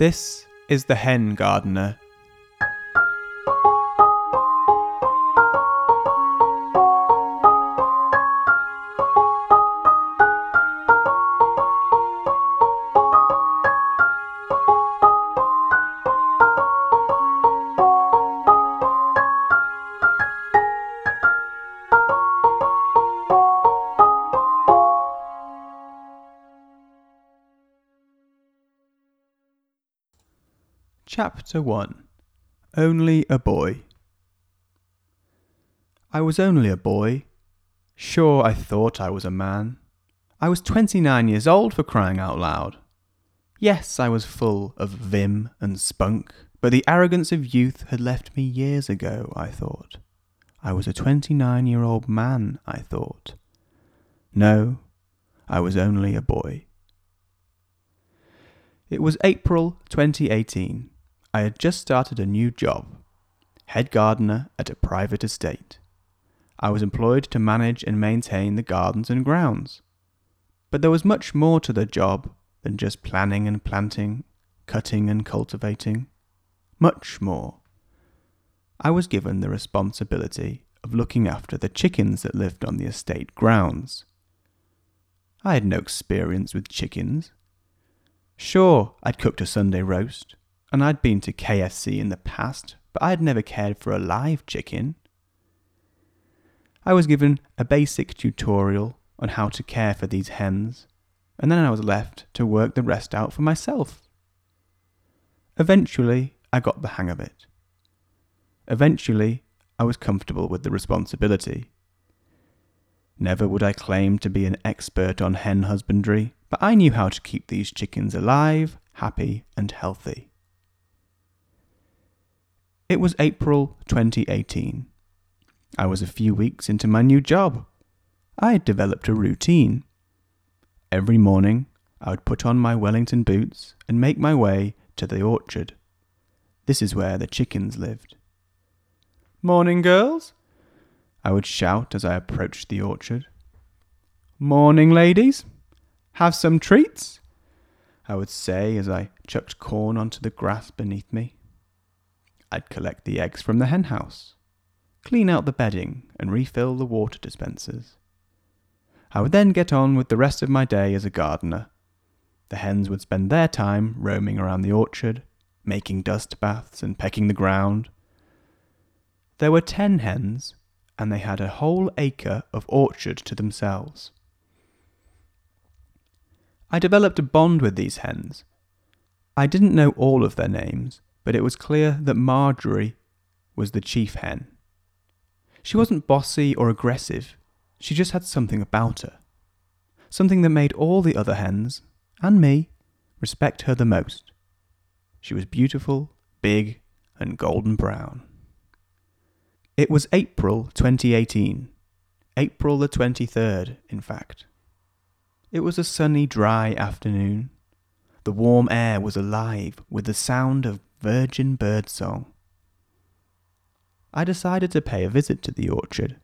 This is the Hen Gardener. Chapter 1 Only a Boy. I was only a boy. Sure, I thought I was a man. I was 29 years old for crying out loud. Yes, I was full of vim and spunk, but the arrogance of youth had left me years ago, I thought. I was a 29 year old man, I thought. No, I was only a boy. It was April 2018. I had just started a new job head gardener at a private estate. I was employed to manage and maintain the gardens and grounds. But there was much more to the job than just planning and planting, cutting and cultivating. Much more. I was given the responsibility of looking after the chickens that lived on the estate grounds. I had no experience with chickens. Sure, I'd cooked a Sunday roast, and I'd been to KFC in the past, but I'd never cared for a live chicken. I was given a basic tutorial on how to care for these hens, and then I was left to work the rest out for myself. Eventually, I got the hang of it. Eventually, I was comfortable with the responsibility. Never would I claim to be an expert on hen husbandry, but I knew how to keep these chickens alive, happy, and healthy. It was April 2018. I was a few weeks into my new job. I had developed a routine. Every morning, I would put on my Wellington boots and make my way to the orchard. This is where the chickens lived. Morning, girls! I would shout as I approached the orchard. Morning, ladies! Have some treats! I would say as I chucked corn onto the grass beneath me. I'd collect the eggs from the henhouse, clean out the bedding, and refill the water dispensers. I would then get on with the rest of my day as a gardener. The hens would spend their time roaming around the orchard, making dust baths and pecking the ground. There were ten hens, and they had a whole acre of orchard to themselves. I developed a bond with these hens. I didn't know all of their names, but it was clear that Marjorie was the chief hen. She wasn't bossy or aggressive, she just had something about her. Something that made all the other hens, and me, respect her the most. She was beautiful, big, and golden brown. It was April 2018. April the 23rd, in fact. It was a sunny, dry afternoon. The warm air was alive with the sound of virgin bird song. I decided to pay a visit to the orchard.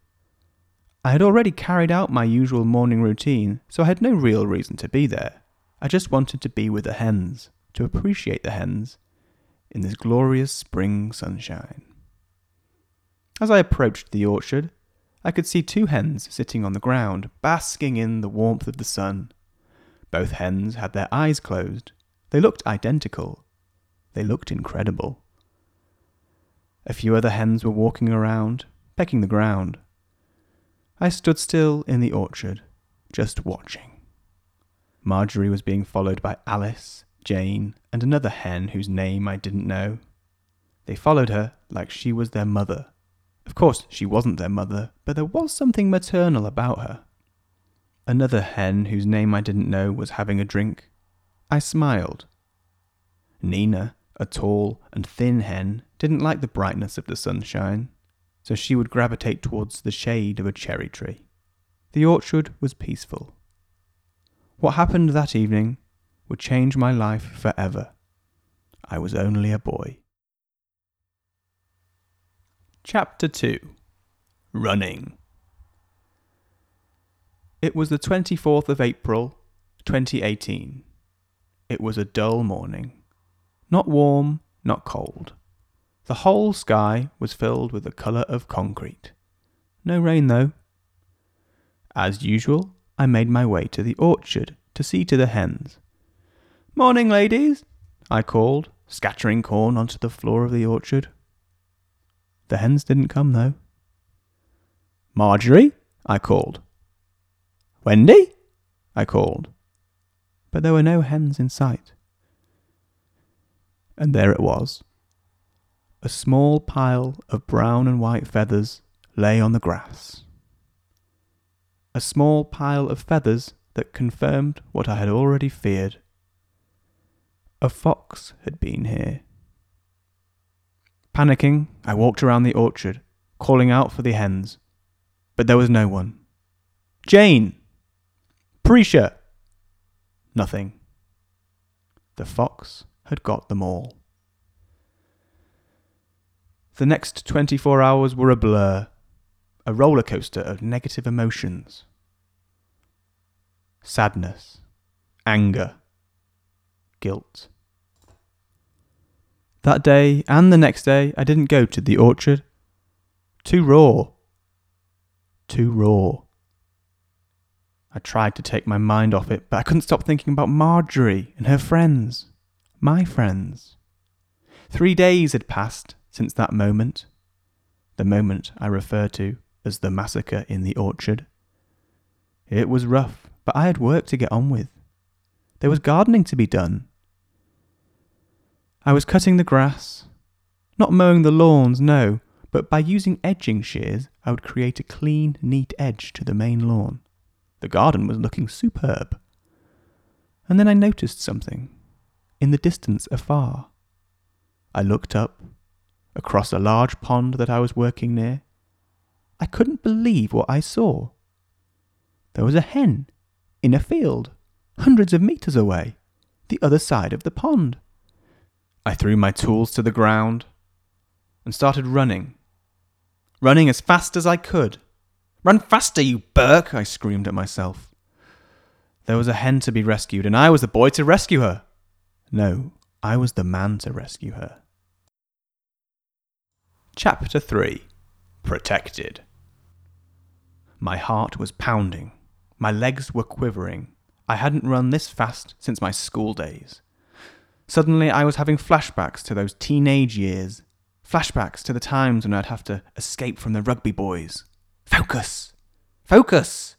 I had already carried out my usual morning routine, so I had no real reason to be there. I just wanted to be with the hens, to appreciate the hens in this glorious spring sunshine. As I approached the orchard, I could see two hens sitting on the ground, basking in the warmth of the sun. Both hens had their eyes closed. They looked identical, they looked incredible. A few other hens were walking around, pecking the ground. I stood still in the orchard, just watching. Marjorie was being followed by Alice, Jane, and another hen whose name I didn't know. They followed her like she was their mother. Of course, she wasn't their mother, but there was something maternal about her. Another hen whose name I didn't know was having a drink. I smiled. Nina, a tall and thin hen didn't like the brightness of the sunshine, so she would gravitate towards the shade of a cherry tree. The orchard was peaceful. What happened that evening would change my life forever. I was only a boy. Chapter 2 Running It was the 24th of April, 2018. It was a dull morning. Not warm, not cold. The whole sky was filled with the colour of concrete. No rain, though. As usual, I made my way to the orchard to see to the hens. Morning, ladies, I called, scattering corn onto the floor of the orchard. The hens didn't come, though. Marjorie, I called. Wendy, I called. But there were no hens in sight. And there it was. A small pile of brown and white feathers lay on the grass. A small pile of feathers that confirmed what I had already feared. A fox had been here. Panicking, I walked around the orchard, calling out for the hens, but there was no one. Jane! Precia! Nothing. The fox had got them all. The next 24 hours were a blur, a roller coaster of negative emotions sadness, anger, guilt. That day and the next day, I didn't go to the orchard. Too raw. Too raw. I tried to take my mind off it, but I couldn't stop thinking about Marjorie and her friends. My friends. Three days had passed since that moment. The moment I refer to as the massacre in the orchard. It was rough, but I had work to get on with. There was gardening to be done. I was cutting the grass, not mowing the lawns, no, but by using edging shears, I would create a clean, neat edge to the main lawn. The garden was looking superb. And then I noticed something, in the distance afar. I looked up, across a large pond that I was working near. I couldn't believe what I saw. There was a hen in a field, hundreds of meters away, the other side of the pond. I threw my tools to the ground and started running. Running as fast as I could. Run faster, you Burke! I screamed at myself. There was a hen to be rescued, and I was the boy to rescue her. No, I was the man to rescue her. Chapter 3 Protected. My heart was pounding. My legs were quivering. I hadn't run this fast since my school days. Suddenly, I was having flashbacks to those teenage years. Flashbacks to the times when I'd have to escape from the rugby boys. Focus! Focus!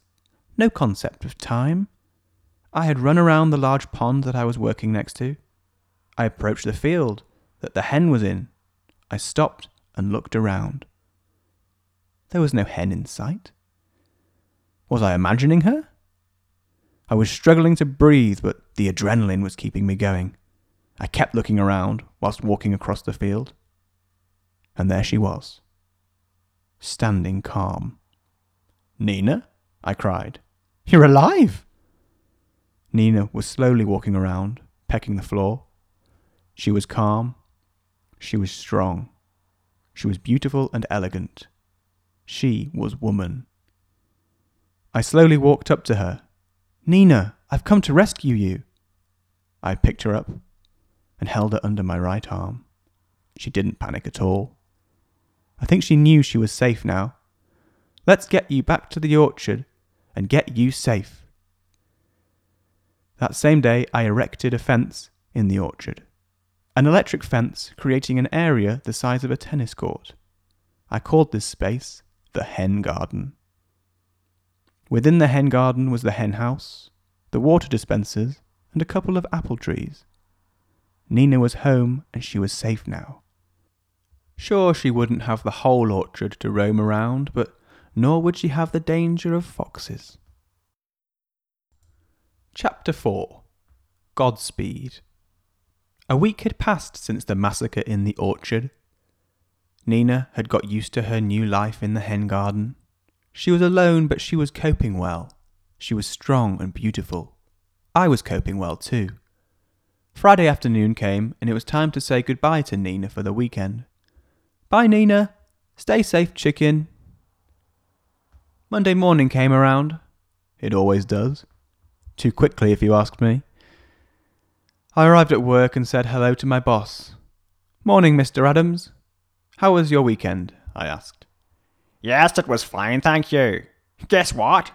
No concept of time. I had run around the large pond that I was working next to. I approached the field that the hen was in. I stopped and looked around. There was no hen in sight. Was I imagining her? I was struggling to breathe, but the adrenaline was keeping me going. I kept looking around whilst walking across the field. And there she was, standing calm. Nina? I cried. You're alive! Nina was slowly walking around, pecking the floor. She was calm. She was strong. She was beautiful and elegant. She was woman. I slowly walked up to her. Nina, I've come to rescue you. I picked her up and held her under my right arm. She didn't panic at all. I think she knew she was safe now. Let's get you back to the orchard and get you safe. That same day, I erected a fence in the orchard. An electric fence creating an area the size of a tennis court. I called this space the hen garden. Within the hen garden was the hen house, the water dispensers, and a couple of apple trees. Nina was home and she was safe now. Sure, she wouldn't have the whole orchard to roam around, but nor would she have the danger of foxes. Chapter 4 Godspeed A week had passed since the massacre in the orchard. Nina had got used to her new life in the hen garden. She was alone, but she was coping well. She was strong and beautiful. I was coping well too. Friday afternoon came, and it was time to say goodbye to Nina for the weekend. Bye, Nina. Stay safe, chicken. Monday morning came around. It always does. Too quickly, if you ask me. I arrived at work and said hello to my boss. Morning, Mr. Adams. How was your weekend? I asked. Yes, it was fine, thank you. Guess what?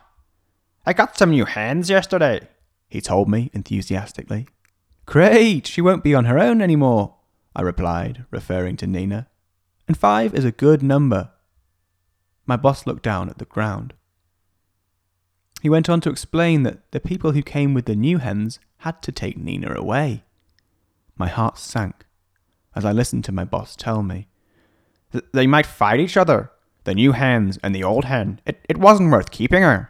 I got some new hens yesterday, he told me enthusiastically. Great, she won't be on her own anymore, I replied, referring to Nina. And five is a good number. My boss looked down at the ground. He went on to explain that the people who came with the new hens had to take Nina away. My heart sank as I listened to my boss tell me. That they might fight each other, the new hens and the old hen. It, it wasn't worth keeping her.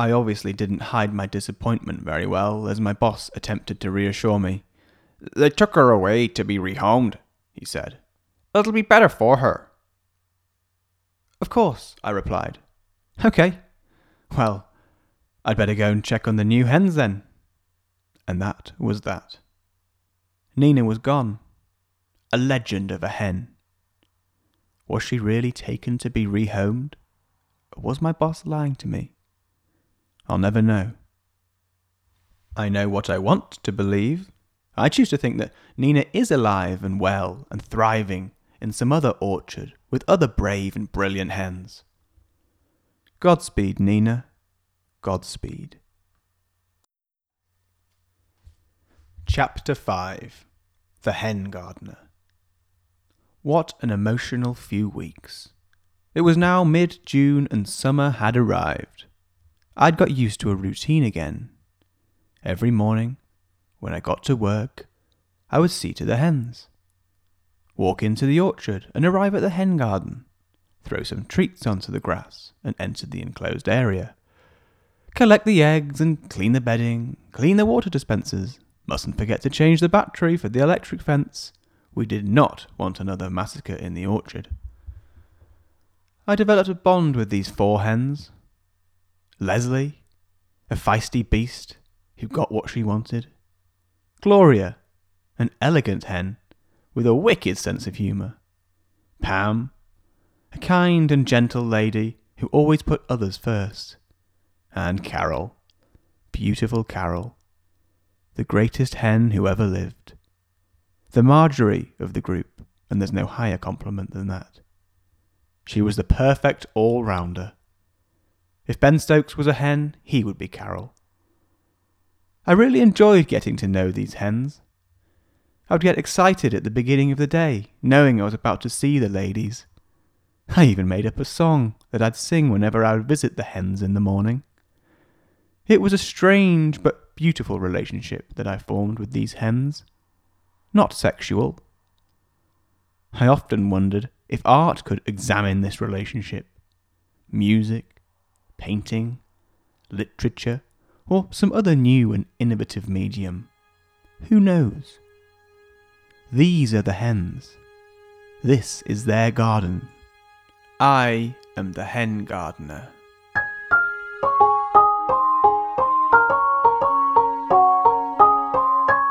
I obviously didn't hide my disappointment very well as my boss attempted to reassure me. They took her away to be rehomed, he said. It'll be better for her. Of course, I replied. Okay. Well, I'd better go and check on the new hens then. And that was that. Nina was gone. A legend of a hen. Was she really taken to be rehomed? Or was my boss lying to me? I'll never know. I know what I want to believe. I choose to think that Nina is alive and well and thriving in some other orchard with other brave and brilliant hens. Godspeed, Nina. Godspeed. Chapter 5 The Hen Gardener. What an emotional few weeks. It was now mid June and summer had arrived. I'd got used to a routine again. Every morning, when I got to work, I would see to the hens. Walk into the orchard and arrive at the hen garden. Throw some treats onto the grass and enter the enclosed area. Collect the eggs and clean the bedding, clean the water dispensers. Mustn't forget to change the battery for the electric fence. We did not want another massacre in the orchard. I developed a bond with these four hens, Leslie, a feisty beast who got what she wanted. Gloria, an elegant hen with a wicked sense of humour. Pam, a kind and gentle lady who always put others first. And Carol, beautiful Carol, the greatest hen who ever lived. The Marjorie of the group, and there's no higher compliment than that. She was the perfect all rounder. If Ben Stokes was a hen, he would be Carol. I really enjoyed getting to know these hens. I would get excited at the beginning of the day, knowing I was about to see the ladies. I even made up a song that I'd sing whenever I would visit the hens in the morning. It was a strange but beautiful relationship that I formed with these hens. Not sexual. I often wondered if art could examine this relationship. Music, painting, literature, or some other new and innovative medium. Who knows? These are the hens. This is their garden. I am the hen gardener.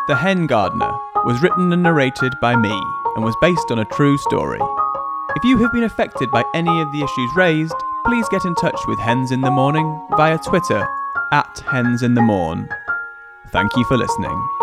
The Hen Gardener was written and narrated by me and was based on a true story. If you have been affected by any of the issues raised, please get in touch with Hens in the Morning via Twitter at Hens in the Morn. Thank you for listening.